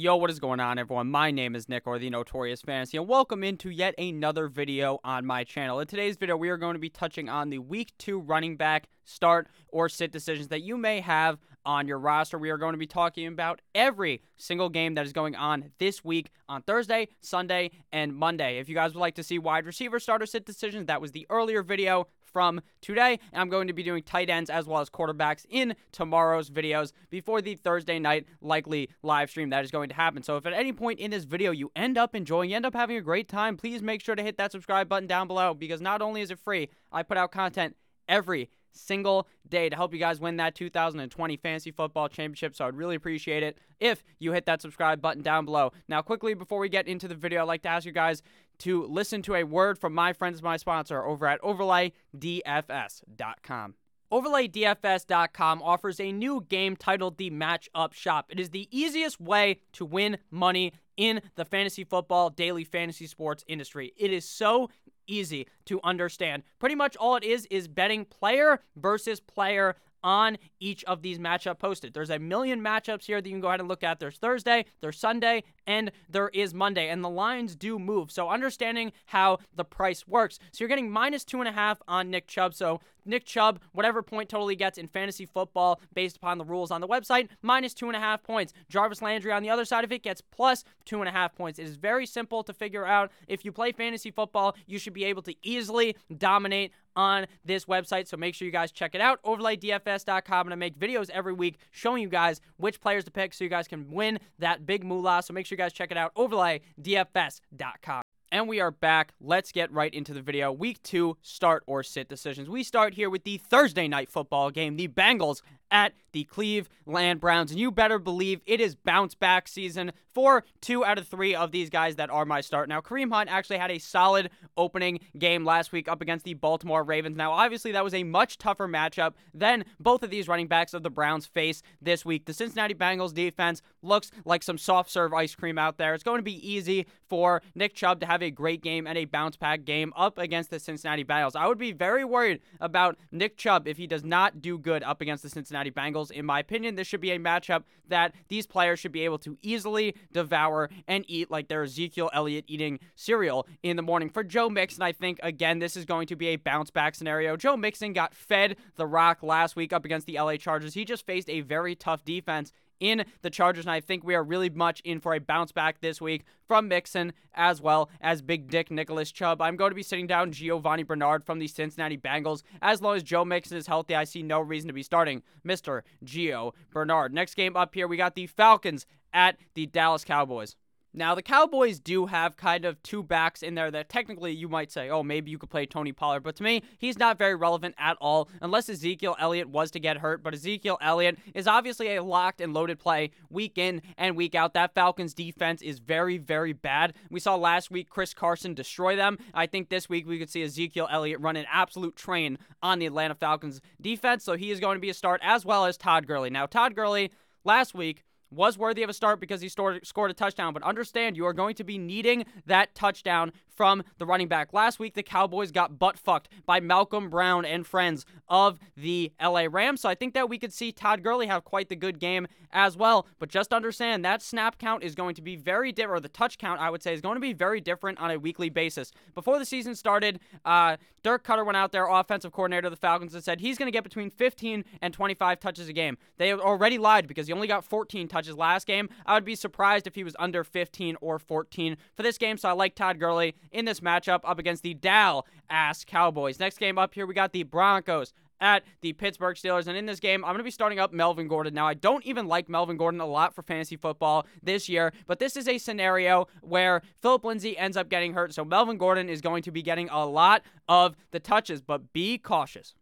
Yo, what is going on, everyone? My name is Nick, or the Notorious Fantasy, and welcome into yet another video on my channel. In today's video, we are going to be touching on the Week 2 running back start or sit decisions that you may have on your roster. We are going to be talking about every single game that is going on this week on Thursday, Sunday, and Monday. If you guys would like to see wide receiver starter sit decisions, that was the earlier video from today. And I'm going to be doing tight ends as well as quarterbacks in tomorrow's videos before the Thursday night likely live stream that is going to happen. So if at any point in this video you end up enjoying, you end up having a great time, please make sure to hit that subscribe button down below because not only is it free, I put out content every single day to help you guys win that 2020 Fantasy Football Championship. So I'd really appreciate it if you hit that subscribe button down below. Now, quickly before we get into the video, I'd like to ask you guys to listen to a word from my friends, my sponsor over at OverlayDFS.com. OverlayDFS.com offers a new game titled the Matchup Shop. It is the easiest way to win money in the fantasy football, daily fantasy sports industry. It is so easy to understand. Pretty much all it is is betting player versus player on each of these matchup posted. There's a million matchups here that you can go ahead and look at. There's Thursday, there's Sunday, and there is Monday, and the lines do move. So understanding how the price works. So you're getting minus two and a half on Nick Chubb. So Nick Chubb, whatever point total he gets in fantasy football based upon the rules on the website, minus two and a half points. Jarvis Landry on the other side of it gets plus two and a half points. It is very simple to figure out. If you play fantasy football, you should be able to easily dominate on this website. So make sure you guys check it out. OverlayDFS.com. And I make videos every week showing you guys which players to pick so you guys can win that big moolah. So make sure you guys check it out. OverlayDFS.com. And we are back. Let's get right into the video. Week two start or sit decisions. We start here with the Thursday night football game. The Bengals at the Cleveland Browns. And you better believe it is bounce back season for two out of three of these guys that are my start. Now, Kareem Hunt actually had a solid opening game last week up against the Baltimore Ravens. Now, obviously, that was a much tougher matchup than both of these running backs of the Browns face this week. The Cincinnati Bengals defense looks like some soft serve ice cream out there. It's going to be easy for Nick Chubb to have a great game and a bounce back game up against the Cincinnati Bengals. I would be very worried about Nick Chubb if he does not do good up against the Cincinnati Cincinnati Bengals. In my opinion, this should be a matchup that these players should be able to easily devour and eat like they're Ezekiel Elliott eating cereal in the morning. For Joe Mixon, I think, again, this is going to be a bounce back scenario. Joe Mixon got fed the rock last week up against the LA Chargers. He just faced a very tough defense in the Chargers, and I think we are really much in for a bounce back this week from Mixon as well as Big Dick Nicholas Chubb. I'm going to be sitting down Giovani Bernard from the Cincinnati Bengals. As long as Joe Mixon is healthy, I see no reason to be starting Mr. Gio Bernard. Next game up here, we got the Falcons at the Dallas Cowboys. Now, the Cowboys do have kind of two backs in there that technically you might say, oh, maybe you could play Tony Pollard. But to me, he's not very relevant at all unless Ezekiel Elliott was to get hurt. But Ezekiel Elliott is obviously a locked and loaded play week in and week out. That Falcons defense is very, very bad. We saw last week Chris Carson destroy them. I think this week we could see Ezekiel Elliott run an absolute train on the Atlanta Falcons defense. So he is going to be a start as well as Todd Gurley. Now, Todd Gurley last week was worthy of a start because he scored, a touchdown. But understand, you are going to be needing that touchdown from the running back. Last week, the Cowboys got butt fucked by Malcolm Brown and friends of the LA Rams. So I think that we could see Todd Gurley have quite the good game as well. But just understand that snap count is going to be very different, or the touch count, I would say, is going to be very different on a weekly basis. Before the season started, uh, Dirk Koetter went out there, offensive coordinator of the Falcons, and said he's going to get between 15 and 25 touches a game. They already lied because he only got 14 touches last game. I would be surprised if he was under 15 or 14 for this game. So I like Todd Gurley in this matchup up against the Dal ass Cowboys. Next game up here, we got the Broncos at the Pittsburgh Steelers. And in this game, I'm going to be starting up Melvin Gordon. Now, I don't even like Melvin Gordon a lot for fantasy football this year, but this is a scenario where Phillip Lindsay ends up getting hurt. So Melvin Gordon is going to be getting a lot of the touches, but be cautious.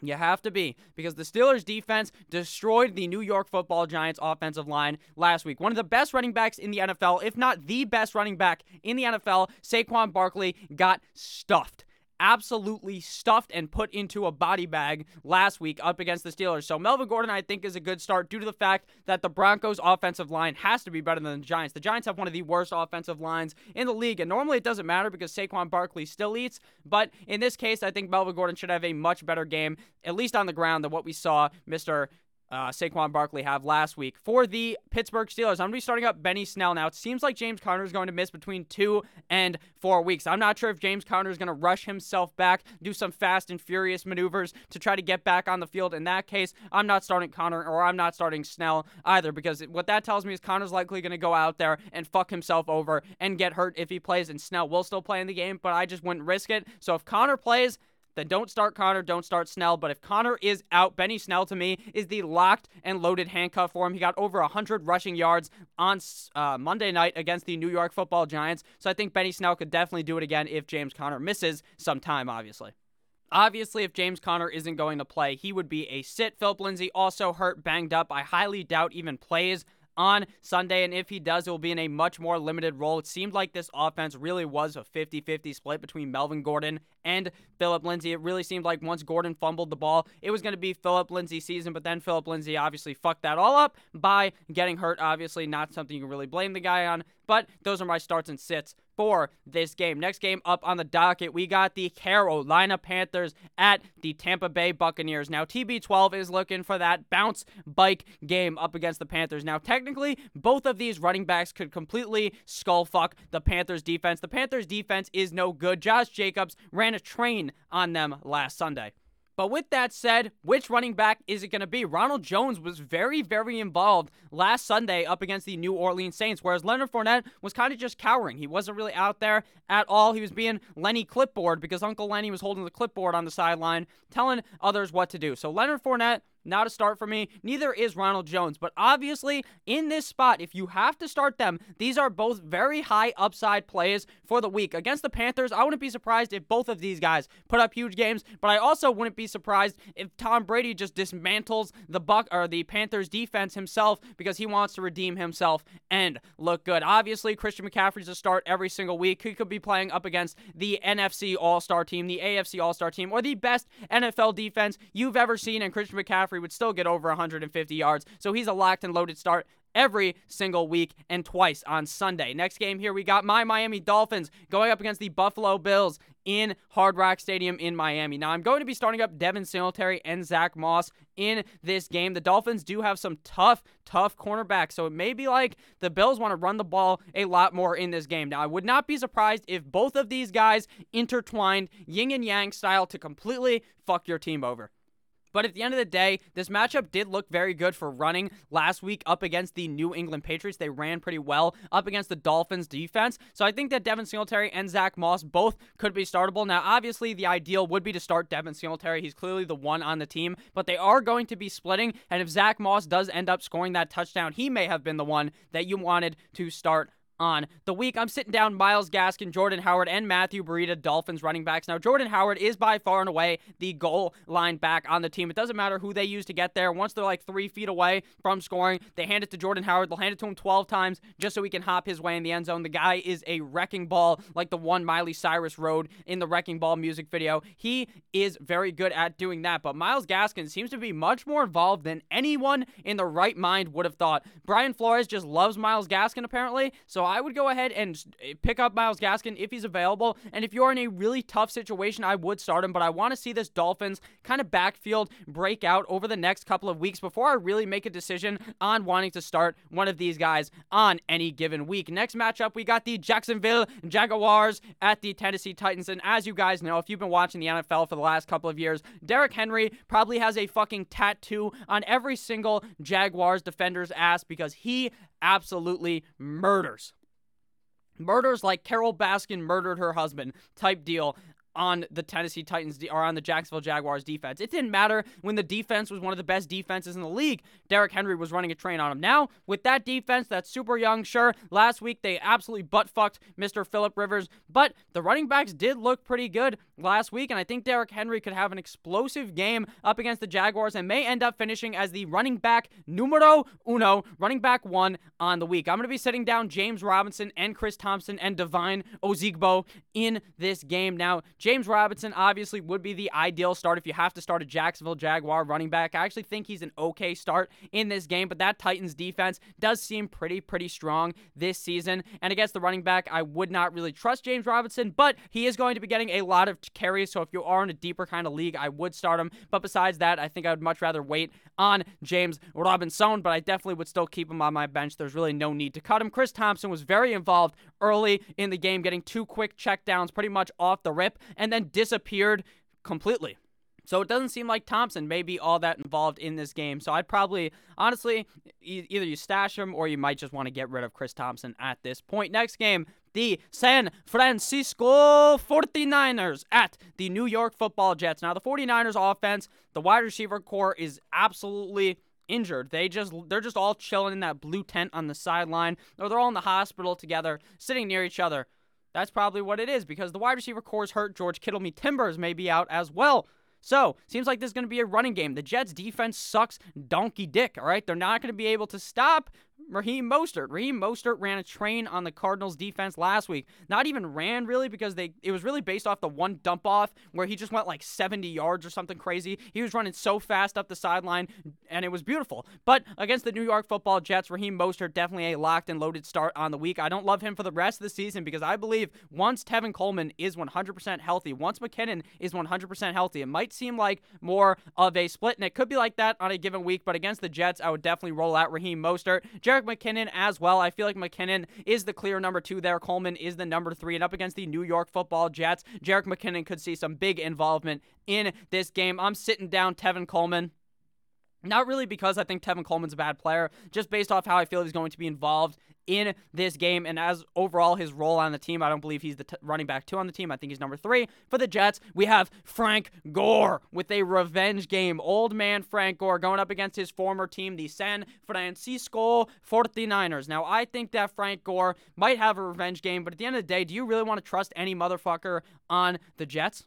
You have to be because the Steelers defense destroyed the New York Football Giants offensive line last week. One of the best running backs in the NFL, if not the best running back in the NFL, Saquon Barkley got stuffed absolutely stuffed and put into a body bag last week up against the Steelers. So Melvin Gordon, I think, is a good start due to the fact that the Broncos' offensive line has to be better than the Giants. The Giants have one of the worst offensive lines in the league, and normally it doesn't matter because Saquon Barkley still eats. But in this case, I think Melvin Gordon should have a much better game, at least on the ground, than what we saw Mr uh, Saquon Barkley have last week. For the Pittsburgh Steelers, I'm going to be starting up Benny Snell. Now, it seems like James Conner is going to miss between two and four weeks. I'm not sure if James Conner is going to rush himself back, do some fast and furious maneuvers to try to get back on the field. In that case, I'm not starting Conner or I'm not starting Snell either because what that tells me is Conner's likely going to go out there and fuck himself over and get hurt if he plays, and Snell will still play in the game, but I just wouldn't risk it. So if Conner plays, then don't start Conner, don't start Snell. But if Conner is out, Benny Snell to me is the locked and loaded handcuff for him. He got over 100 rushing yards on uh, Monday night against the New York football Giants. So I think Benny Snell could definitely do it again if James Conner misses some time, obviously. Obviously, if James Conner isn't going to play, he would be a sit. Phillip Lindsay also hurt, banged up. I highly doubt even plays on Sunday. And if he does, it will be in a much more limited role. It seemed like this offense really was a 50 50 split between Melvin Gordon and Phillip Lindsay. It really seemed like once Gordon fumbled the ball, it was going to be Phillip Lindsay's season. But then Phillip Lindsay obviously fucked that all up by getting hurt. Obviously, not something you really blame the guy on. But those are my starts and sits for this game. Next game up on the docket, we got the Carolina Panthers at the Tampa Bay Buccaneers. Now, TB12 is looking for that bounce bike game up against the Panthers. Now, technically, both of these running backs could completely skull fuck the Panthers defense. The Panthers defense is no good. Josh Jacobs ran a train on them last Sunday. But with that said, which running back is it going to be? Ronald Jones was very, very involved last Sunday up against the New Orleans Saints, whereas Leonard Fournette was kind of just cowering. He wasn't really out there at all. He was being Lenny clipboard because Uncle Lenny was holding the clipboard on the sideline, telling others what to do. So Leonard Fournette not a start for me. Neither is Ronald Jones. But obviously, in this spot, if you have to start them, these are both very high upside plays for the week. Against the Panthers, I wouldn't be surprised if both of these guys put up huge games, but I also wouldn't be surprised if Tom Brady just dismantles the Buck or the Panthers defense himself because he wants to redeem himself and look good. Obviously, Christian McCaffrey's a start every single week. He could be playing up against the NFC All-Star team, the AFC All-Star team, or the best NFL defense you've ever seen, and Christian McCaffrey Would still get over 150 yards. So he's a locked and loaded start every single week and twice on Sunday. Next game here, we got my Miami Dolphins going up against the Buffalo Bills in Hard Rock Stadium in Miami. Now, I'm going to be starting up Devin Singletary and Zach Moss in this game. The Dolphins do have some tough, tough cornerbacks, so it may be like the Bills want to run the ball a lot more in this game. Now, I would not be surprised if both of these guys intertwined yin and yang style to completely fuck your team over. But at the end of the day, this matchup did look very good for running last week up against the New England Patriots. They ran pretty well up against the Dolphins defense. So I think that Devin Singletary and Zach Moss both could be startable. Now, obviously, the ideal would be to start Devin Singletary. He's clearly the one on the team, but they are going to be splitting. And if Zach Moss does end up scoring that touchdown, he may have been the one that you wanted to start on the week. I'm sitting down Myles Gaskin, Jordan Howard, and Matthew Breida, Dolphins running backs. Now, Jordan Howard is by far and away the goal line back on the team. It doesn't matter who they use to get there. Once they're like three feet away from scoring, they hand it to Jordan Howard. They'll hand it to him 12 times just so he can hop his way in the end zone. The guy is a wrecking ball, like the one Miley Cyrus rode in the Wrecking Ball music video. He is very good at doing that, but Myles Gaskin seems to be much more involved than anyone in the right mind would have thought. Brian Flores just loves Myles Gaskin, apparently, so I would go ahead and eh, pick up Myles Gaskin if he's available. And if you're in a really tough situation, I would start him. But I want to see this Dolphins kind of backfield break out over the next couple of weeks before I really make a decision on wanting to start one of these guys on any given week. Next matchup, we got the Jacksonville Jaguars at the Tennessee Titans. And as you guys know, if you've been watching the NFL for the last couple of years, Derrick Henry probably has a fucking tattoo on every single Jaguars defender's ass because he absolutely murders. Murders like Carole Baskin murdered her husband type deal on the Tennessee Titans or on the Jacksonville Jaguars defense. It didn't matter when the defense was one of the best defenses in the league. Derrick Henry was running a train on him. Now, with that defense that's super young, sure, last week they absolutely butt fucked Mr. Philip Rivers, but the running backs did look pretty good last week, and I think Derrick Henry could have an explosive game up against the Jaguars and may end up finishing as the running back numero uno, running back one on the week. I'm going to be sitting down James Robinson and Chris Thompson and Devine Ozigbo in this game. Now, James Robinson obviously would be the ideal start if you have to start a Jacksonville Jaguar running back. I actually think he's an okay start in this game, but that Titans defense does seem pretty, pretty strong this season. And against the running back, I would not really trust James Robinson, but he is going to be getting a lot of carries. So if you are in a deeper kind of league, I would start him. But besides that, I think I would much rather wait on James Robinson, but I definitely would still keep him on my bench. There's really no need to cut him. Chris Thompson was very involved early in the game, getting two quick checkdowns pretty much off the rip and then disappeared completely. So it doesn't seem like Thompson may be all that involved in this game. So I'd probably, honestly, e- either you stash him or you might just want to get rid of Chris Thompson at this point. Next game, the San Francisco 49ers at the New York Football Jets. Now, the 49ers offense, the wide receiver core is absolutely injured. They just they're just all chilling in that blue tent on the sideline, or they're all in the hospital together, sitting near each other. That's probably what it is because the wide receiver core is hurt. George Kittle, me Timbers may be out as well. So, seems like this is going to be a running game. The Jets defense sucks donkey dick, all right? They're not going to be able to stop Raheem Mostert. Raheem Mostert ran a train on the Cardinals defense last week. Not even ran really because they it was really based off the one dump off where he just went like 70 yards or something crazy. He was running so fast up the sideline and it was beautiful. But against the New York Football Jets, Raheem Mostert definitely a locked and loaded start on the week. I don't love him for the rest of the season because I believe once Tevin Coleman is 100% healthy, once McKinnon is 100% healthy, it might seem like more of a split and it could be like that on a given week, but against the Jets, I would definitely roll out Raheem Mostert. Jerick McKinnon as well. I feel like McKinnon is the clear number two there. Coleman is the number three. And up against the New York football Jets, Jerick McKinnon could see some big involvement in this game. I'm sitting down Tevin Coleman. Not really because I think Tevin Coleman's a bad player, just based off how I feel he's going to be involved in this game. And as overall his role on the team, I don't believe he's the t- running back two on the team. I think he's number three. For the Jets, we have Frank Gore with a revenge game. Old man Frank Gore going up against his former team, the San Francisco 49ers. Now, I think that Frank Gore might have a revenge game, but at the end of the day, do you really want to trust any motherfucker on the Jets?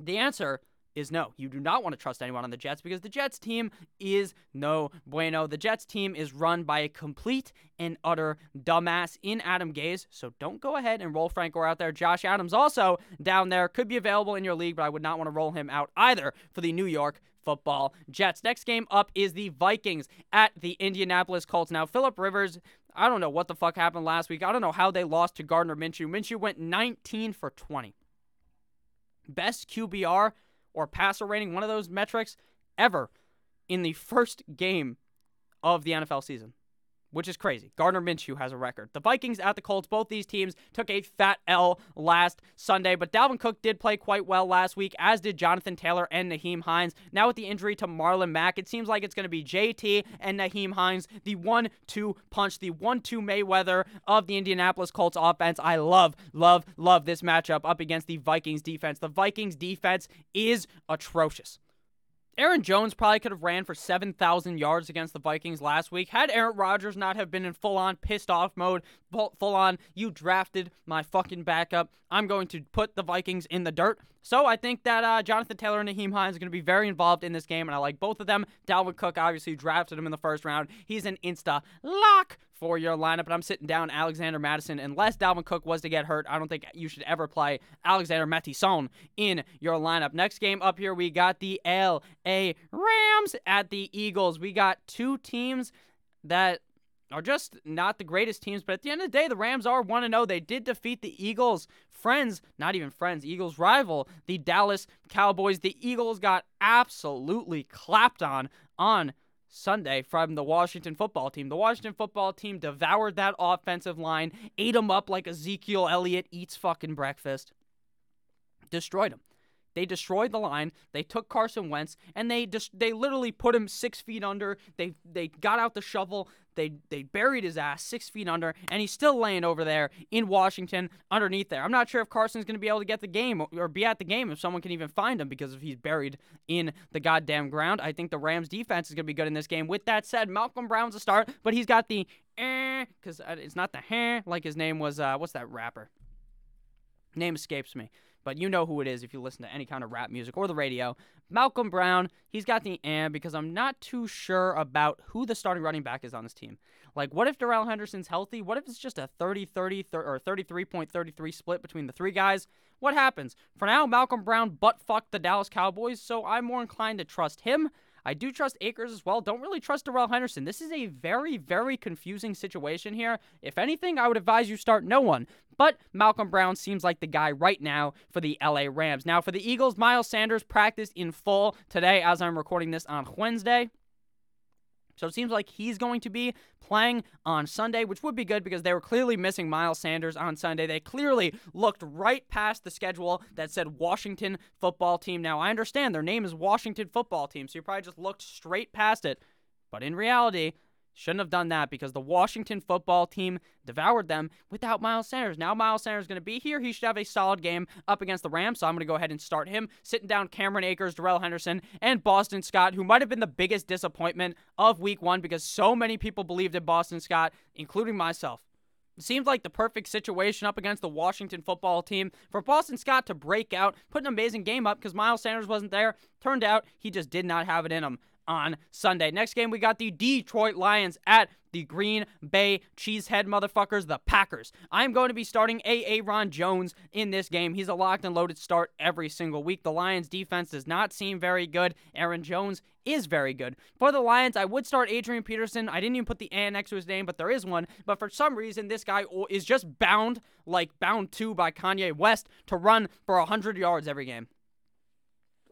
The answer is no. You do not want to trust anyone on the Jets because the Jets team is no bueno. The Jets team is run by a complete and utter dumbass in Adam Gase. So don't go ahead and roll Frank Gore out there. Josh Adams also down there could be available in your league, but I would not want to roll him out either for the New York football Jets. Next game up is the Vikings at the Indianapolis Colts. Now, Philip Rivers I don't know what the fuck happened last week. I don't know how they lost to Gardner Minshew. Minshew went 19 for 20. Best QBR or passer rating, one of those metrics ever in the first game of the NFL season, which is crazy. Gardner Minshew has a record. The Vikings at the Colts, both these teams took a fat L last Sunday, but Dalvin Cook did play quite well last week, as did Jonathan Taylor and Nyheim Hines. Now with the injury to Marlon Mack, it seems like it's going to be JT and Nyheim Hines, the one-two punch, the one-two Mayweather of the Indianapolis Colts offense. I love, love, love this matchup up against the Vikings defense. The Vikings defense is atrocious. Aaron Jones probably could have ran for 7,000 yards against the Vikings last week. Had Aaron Rodgers not have been in full on pissed off mode, full on, you drafted my fucking backup. I'm going to put the Vikings in the dirt. So I think that uh, Jonathan Taylor and Nyheim Hines are going to be very involved in this game, and I like both of them. Dalvin Cook obviously drafted him in the first round. He's an insta lock for your lineup, and I'm sitting down Alexander Mattison. Unless Dalvin Cook was to get hurt, I don't think you should ever play Alexander Mattison in your lineup. Next game up here, we got the L.A. Rams at the Eagles. We got two teams that are just not the greatest teams, but at the end of the day, the Rams are 1 0. They did defeat the Eagles' friends, not even friends, Eagles' rival, the Dallas Cowboys. The Eagles got absolutely clapped on on Sunday from the Washington football team. The Washington football team devoured that offensive line, ate them up like Ezekiel Elliott eats fucking breakfast, destroyed them. They destroyed the line. They took Carson Wentz and they just they literally put him six feet under. They they got out the shovel. They they buried his ass six feet under, and he's still laying over there in Washington underneath there. I'm not sure if Carson's going to be able to get the game or be at the game if someone can even find him because if he's buried in the goddamn ground. I think the Rams defense is going to be good in this game. With that said, Malcolm Brown's a start, but he's got the eh because it's not the hair like his name was. Uh, what's that rapper? Name escapes me. But you know who it is if you listen to any kind of rap music or the radio. Malcolm Brown, he's got the and because I'm not too sure about who the starting running back is on this team. Like, what if Darrell Henderson's healthy? What if it's just a 30 30 or 33.33 split between the three guys? What happens? For now, Malcolm Brown butt fucked the Dallas Cowboys, so I'm more inclined to trust him. I do trust Akers as well. Don't really trust Darrell Henderson. This is a very, very confusing situation here. If anything, I would advise you start no one. But Malcolm Brown seems like the guy right now for the LA Rams. Now, for the Eagles, Miles Sanders practiced in full today as I'm recording this on Wednesday. So it seems like he's going to be playing on Sunday, which would be good because they were clearly missing Miles Sanders on Sunday. They clearly looked right past the schedule that said Washington football team. Now, I understand their name is Washington football team, so you probably just looked straight past it. But in reality, Shouldn't have done that because the Washington football team devoured them without Miles Sanders. Now Miles Sanders is going to be here. He should have a solid game up against the Rams, so I'm going to go ahead and start him. Sitting down Cameron Akers, Darrell Henderson, and Boston Scott, who might have been the biggest disappointment of week one because so many people believed in Boston Scott, including myself. It seemed like the perfect situation up against the Washington football team for Boston Scott to break out, put an amazing game up because Miles Sanders wasn't there. Turned out he just did not have it in him on Sunday. Next game, we got the Detroit Lions at the Green Bay Cheesehead motherfuckers, the Packers. I'm going to be starting A. Ron Jones in this game. He's a locked and loaded start every single week. The Lions defense does not seem very good. Aaron Jones is very good. For the Lions, I would start Adrian Peterson. I didn't even put the and next to his name, but there is one. But for some reason, this guy is just bound, like bound to by Kanye West, to run for 100 yards every game.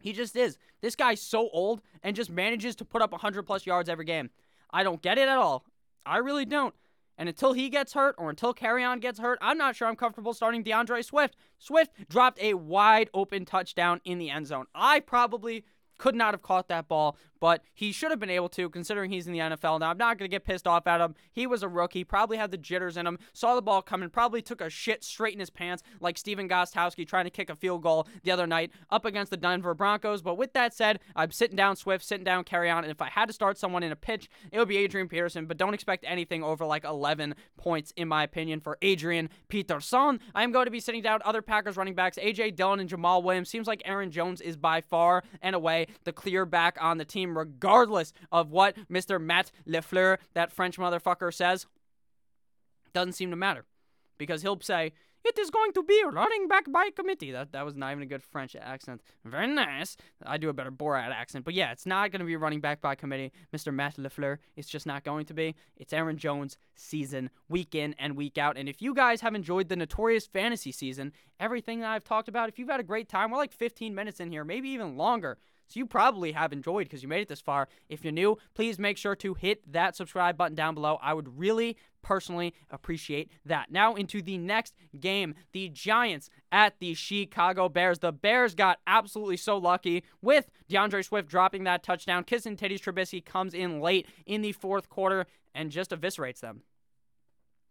He just is. This guy's so old and just manages to put up 100 plus yards every game. I don't get it at all. I really don't. And until he gets hurt or until Kerryon gets hurt, I'm not sure I'm comfortable starting D'Andre Swift. Swift dropped a wide open touchdown in the end zone. I probably could not have caught that ball, but he should have been able to, considering he's in the NFL. Now, I'm not going to get pissed off at him. He was a rookie, probably had the jitters in him, saw the ball coming, probably took a shit straight in his pants, like Stephen Gostkowski trying to kick a field goal the other night up against the Denver Broncos. But with that said, I'm sitting down Swift, sitting down Kerryon, and if I had to start someone in a pitch, it would be Adrian Peterson, but don't expect anything over like 11 points, in my opinion, for Adrian Peterson. I'm going to be sitting down other Packers running backs, A.J. Dillon and Jamaal Williams. Seems like Aaron Jones is by far and away the clear back on the team, regardless of what Mr. Matt LaFleur, that French motherfucker, says. Doesn't seem to matter. Because he'll say, it is going to be running back by committee. That that was not even a good French accent. Very nice. I do a better Borat accent. But yeah, it's not going to be running back by committee. Mr. Matt LaFleur. it's just not going to be. It's Aaron Jones season, week in and week out. And if you guys have enjoyed the notorious fantasy season, everything that I've talked about, if you've had a great time, we're like 15 minutes in here, maybe even longer. So you probably have enjoyed because you made it this far. If you're new, please make sure to hit that subscribe button down below. I would really personally appreciate that. Now into the next game, the Giants at the Chicago Bears. The Bears got absolutely so lucky with D'Andre Swift dropping that touchdown. Kissing Titties Trubisky comes in late in the fourth quarter and just eviscerates them.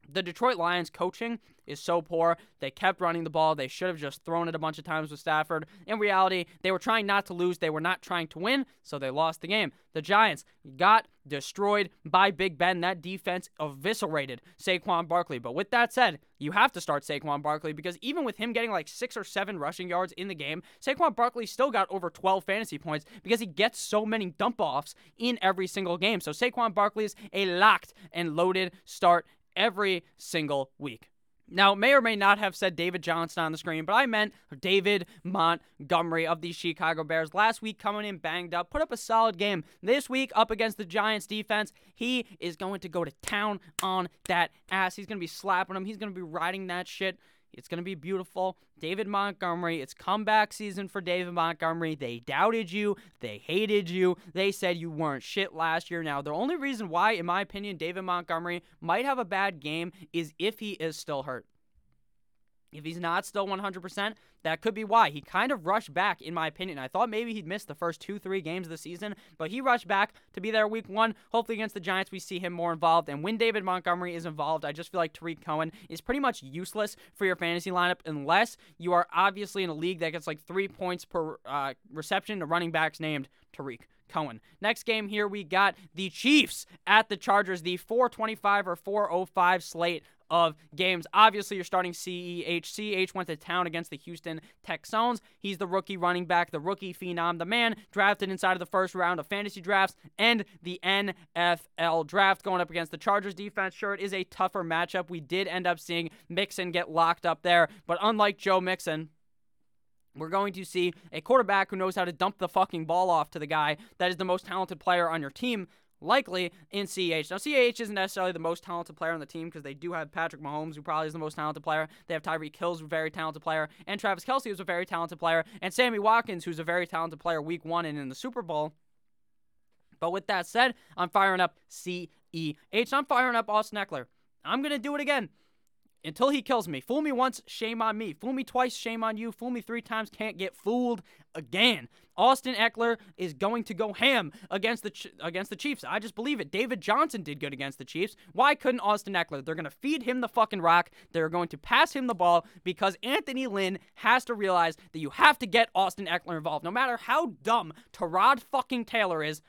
The Detroit Lions coaching is so poor. They kept running the ball. They should have just thrown it a bunch of times with Stafford. In reality, they were trying not to lose. They were not trying to win, so they lost the game. The Giants got destroyed by Big Ben. That defense eviscerated Saquon Barkley. But with that said, you have to start Saquon Barkley because even with him getting like six or seven rushing yards in the game, Saquon Barkley still got over 12 fantasy points because he gets so many dump offs in every single game. So Saquon Barkley is a locked and loaded start every single week. Now, may or may not have said David Johnson on the screen, but I meant David Montgomery of the Chicago Bears. Last week, coming in banged up, put up a solid game. This week, up against the Giants defense, he is going to go to town on that ass. He's going to be slapping him. He's going to be riding that shit. It's going to be beautiful. David Montgomery, it's comeback season for David Montgomery. They doubted you. They hated you. They said you weren't shit last year. Now, the only reason why, in my opinion, David Montgomery might have a bad game is if he is still hurt. If he's not still 100%, that could be why. He kind of rushed back, in my opinion. I thought maybe he'd miss the first two, three games of the season, but he rushed back to be there week one. Hopefully, against the Giants, we see him more involved. And when David Montgomery is involved, I just feel like Tarik Cohen is pretty much useless for your fantasy lineup unless you are obviously in a league that gets like three points per uh, reception to running backs named Tarik. Cohen. Next game here, we got the Chiefs at the Chargers, the 425 or 405 slate of games. Obviously, you're starting CEH. CEH went to town against the Houston Texans. He's the rookie running back, the rookie phenom, the man drafted inside of the first round of fantasy drafts and the NFL draft going up against the Chargers defense. Sure, it is a tougher matchup. We did end up seeing Mixon get locked up there, but unlike Joe Mixon, we're going to see a quarterback who knows how to dump the fucking ball off to the guy that is the most talented player on your team, likely in CH. Now, CH isn't necessarily the most talented player on the team because they do have Patrick Mahomes, who probably is the most talented player. They have Tyreek Hill, who's a very talented player, and Travis Kelce, who's a very talented player, and Sammy Watkins, who's a very talented player week one and in the Super Bowl. But with that said, I'm firing up CEH. I'm firing up Austin Ekeler. I'm going to do it again until he kills me. Fool me once, shame on me. Fool me twice, shame on you. Fool me three times, can't get fooled again. Austin Ekeler is going to go ham against the against the Chiefs. I just believe it. David Johnson did good against the Chiefs. Why couldn't Austin Ekeler? They're going to feed him the fucking rock. They're going to pass him the ball because Anthony Lynn has to realize that you have to get Austin Ekeler involved. No matter how dumb Tyrod fucking Taylor is,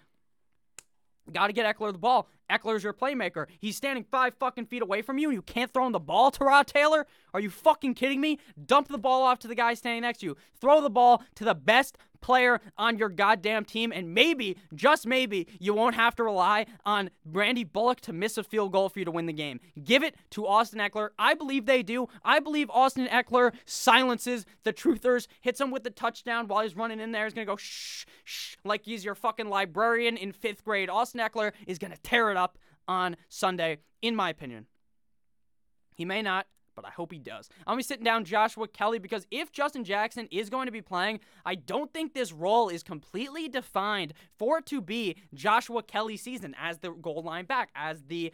Got to get Ekeler the ball. Ekeler's your playmaker. He's standing five fucking feet away from you, and you can't throw him the ball Tyrod Taylor? Are you fucking kidding me? Dump the ball off to the guy standing next to you. Throw the ball to the best player on your goddamn team, and maybe, just maybe, you won't have to rely on Randy Bullock to miss a field goal for you to win the game. Give it to Austin Ekeler. I believe they do. I believe Austin Ekeler silences the truthers, hits him with the touchdown while he's running in there. He's to go shh, shh, like he's your fucking librarian in fifth grade. Austin Ekeler is to tear it up on Sunday, in my opinion. He may not but I hope he does. I'm be sitting down Joshua Kelley because if Justin Jackson is going to be playing, I don't think this role is completely defined for it to be Joshua Kelley season as the goal line back, as the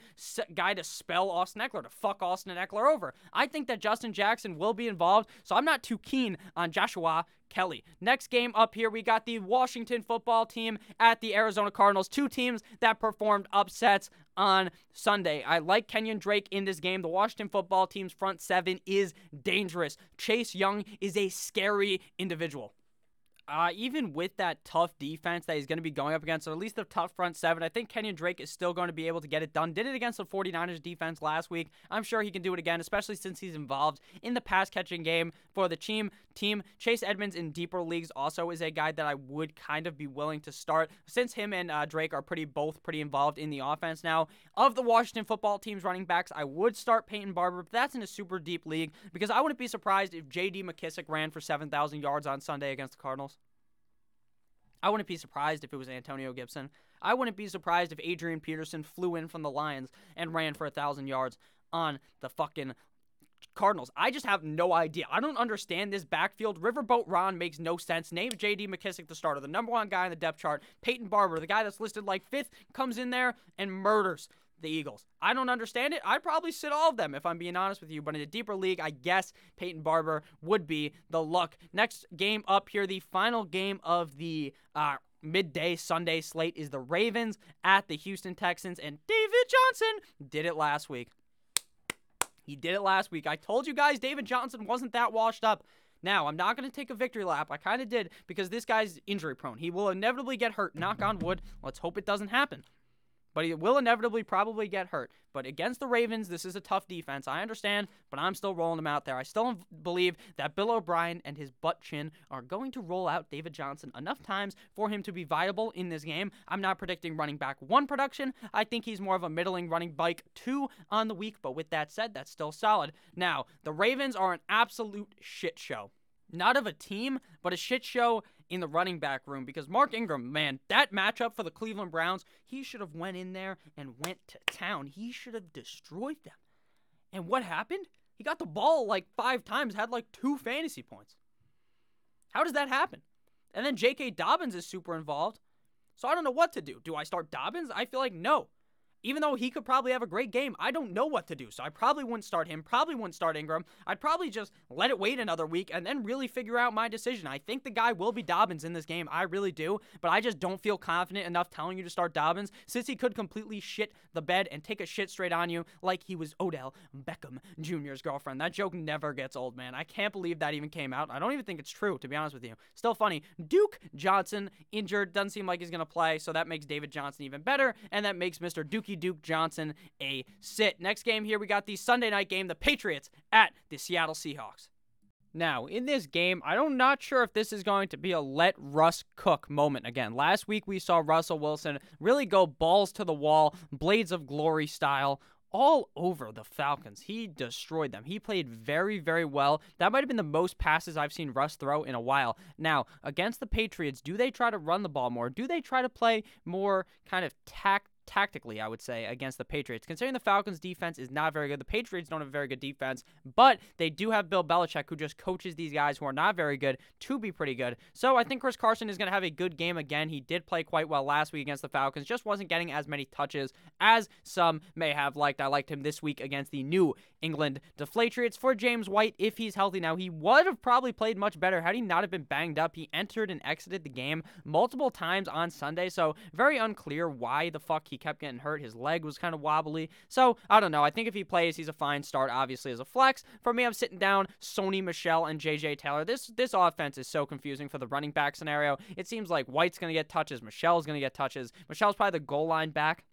guy to spell Austin Ekeler, to fuck Austin Ekeler over. I think that Justin Jackson will be involved, so I'm not too keen on Joshua Kelley. Next game up here, we got the Washington football team at the Arizona Cardinals. Two teams that performed upsets on Sunday. I like Kenyan Drake in this game. The Washington football team's front seven is dangerous. Chase Young is a scary individual uh, even with that tough defense that he's going to be going up against, or at least the tough front seven, I think Kenyan Drake is still going to be able to get it done. Did it against the 49ers defense last week. I'm sure he can do it again, especially since he's involved in the pass catching game for the team. Team Chase Edmonds in deeper leagues also is a guy that I would kind of be willing to start since him and uh, Drake are pretty both pretty involved in the offense now. Of the Washington football team's running backs, I would start Peyton Barber, but that's in a super deep league because I wouldn't be surprised if J.D. McKissic ran for 7,000 yards on Sunday against the Cardinals. I wouldn't be surprised if it was Antonio Gibson. I wouldn't be surprised if Adrian Peterson flew in from the Lions and ran for a thousand yards on the fucking Cardinals. I just have no idea. I don't understand this backfield. Riverboat Ron makes no sense. Name J.D. McKissic the starter, the number one guy on the depth chart. Peyton Barber, the guy that's listed like fifth, comes in there and murders the Eagles. I don't understand it. I'd probably sit all of them if I'm being honest with you. But in a deeper league, I guess Peyton Barber would be the luck. Next game up here, the final game of the uh, midday Sunday slate is the Ravens at the Houston Texans, and David Johnson did it last week. He did it last week. I told you guys David Johnson wasn't that washed up. Now, I'm not going to take a victory lap. I kind of did because this guy's injury prone. He will inevitably get hurt. Knock on wood. Let's hope it doesn't happen but he will inevitably probably get hurt. But against the Ravens, this is a tough defense. I understand, but I'm still rolling him out there. I still believe that Bill O'Brien and his butt chin are going to roll out David Johnson enough times for him to be viable in this game. I'm not predicting running back one production. I think he's more of a middling running bike two on the week, but with that said, that's still solid. Now, the Ravens are an absolute shit show. Not of a team, but a shit show in the running back room because Mark Ingram, man, that matchup for the Cleveland Browns, he should have went in there and went to town. He should have destroyed them. And what happened? He got the ball like five times, had like two fantasy points. How does that happen? And then J.K. Dobbins is super involved. So I don't know what to do. Do I start Dobbins? I feel like no even though he could probably have a great game, I don't know what to do. So I probably wouldn't start him, probably wouldn't start Ingram. I'd probably just let it wait another week and then really figure out my decision. I think the guy will be Dobbins in this game. I really do. But I just don't feel confident enough telling you to start Dobbins since he could completely shit the bed and take a shit straight on you like he was Odell Beckham Jr.'s girlfriend. That joke never gets old, man. I can't believe that even came out. I don't even think it's true, to be honest with you. Still funny. Duke Johnson injured. Doesn't seem like he's going to play. So that makes David Johnson even better. And that makes Mr. Duke Duke Johnson a sit. Next game here, we got the Sunday night game, the Patriots at the Seattle Seahawks. Now, in this game, I'm not sure if this is going to be a let Russ cook moment again. Last week, we saw Russell Wilson really go balls to the wall, blades of glory style, all over the Falcons. He destroyed them. He played very, very well. That might have been the most passes I've seen Russ throw in a while. Now, against the Patriots, do they try to run the ball more? Do they try to play more kind of tact? Tactically, I would say, against the Patriots. Considering the Falcons' defense is not very good, the Patriots don't have a very good defense, but they do have Bill Belichick, who just coaches these guys who are not very good to be pretty good. So I think Chris Carson is going to have a good game again. He did play quite well last week against the Falcons, just wasn't getting as many touches as some may have liked. I liked him this week against the New England Deflatriots. For James White, if he's healthy now, he would have probably played much better had he not have been banged up. He entered and exited the game multiple times on Sunday, so very unclear why the fuck he kept getting hurt. His leg was kind of wobbly. So, I don't know. I think if he plays, he's a fine start, obviously, as a flex. For me, I'm sitting down Sony Michel and JJ Taylor. This this offense is so confusing for the running back scenario. It seems like White's to get touches, Michel's to get touches. Michel's probably the goal line back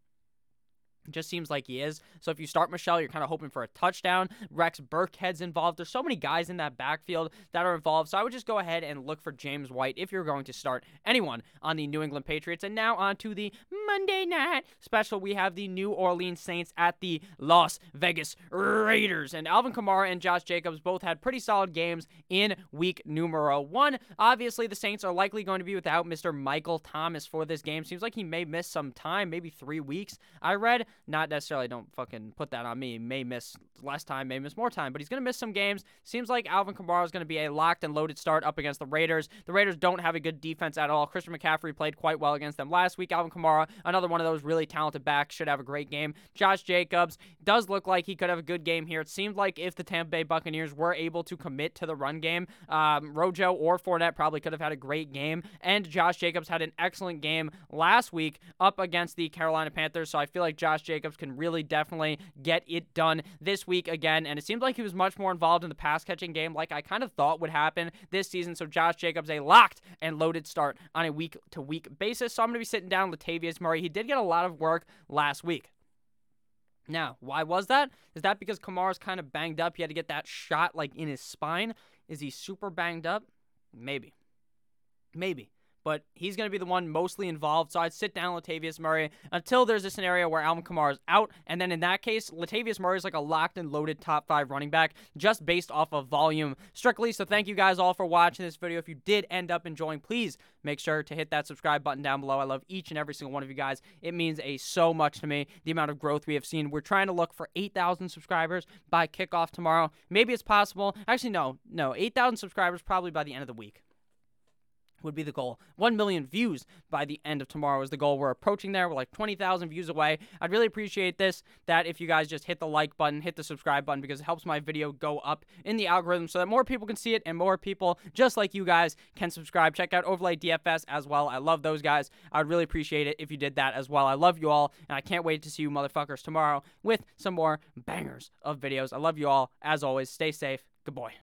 just seems like he is. So if you start Michel, you're kind of hoping for a touchdown. Rex Burkhead's involved. There's so many guys in that backfield that are involved. So I would just go ahead and look for James White if you're going to start anyone on the New England Patriots. And now on to the Monday night special. We have the New Orleans Saints at the Las Vegas Raiders. And Alvin Kamara and Josh Jacobs both had pretty solid games in week numero one. Obviously, the Saints are likely going to be without Mr. Michael Thomas for this game. Seems like he may miss some time, maybe three weeks. I read not necessarily, don't fucking put that on me. May miss less time, may miss more time, but he's going to miss some games. Seems like Alvin Kamara is going to be a locked and loaded start up against the Raiders. The Raiders don't have a good defense at all. Christian McCaffrey played quite well against them last week. Alvin Kamara, another one of those really talented backs, should have a great game. Josh Jacobs does look like he could have a good game here. It seemed like if the Tampa Bay Buccaneers were able to commit to the run game, um, Rojo or Fournette probably could have had a great game. And Josh Jacobs had an excellent game last week up against the Carolina Panthers. So I feel like Josh Jacobs can really definitely get it done this week again. And it seems like he was much more involved in the pass catching game, like I kind of thought would happen this season. So Josh Jacobs, a locked and loaded start on a week to week basis. So I'm going to be sitting down Latavius Murray. He did get a lot of work last week. Now, why was that? Is that because Kamara's kind of banged up? He had to get that shot like in his spine. Is he super banged up? Maybe. Maybe but he's going to be the one mostly involved. So I'd sit down Latavius Murray until there's a scenario where Alvin Kamara is out. And then in that case, Latavius Murray is like a locked and loaded top five running back just based off of volume strictly. So thank you guys all for watching this video. If you did end up enjoying, please make sure to hit that subscribe button down below. I love each and every single one of you guys. It means a so much to me, the amount of growth we have seen. We're trying to look for 8,000 subscribers by kickoff tomorrow. Maybe it's possible. Actually, no, no, 8,000 subscribers probably by the end of the week would be the goal. 1 million views by the end of tomorrow is the goal. We're approaching there. We're like 20,000 views away. I'd really appreciate this, that if you guys just hit the like button, hit the subscribe button, because it helps my video go up in the algorithm so that more people can see it and more people just like you guys can subscribe. Check out Overlay DFS as well. I love those guys. I'd really appreciate it if you did that as well. I love you all, and I can't wait to see you motherfuckers tomorrow with some more bangers of videos. I love you all. As always, stay safe. Good boy.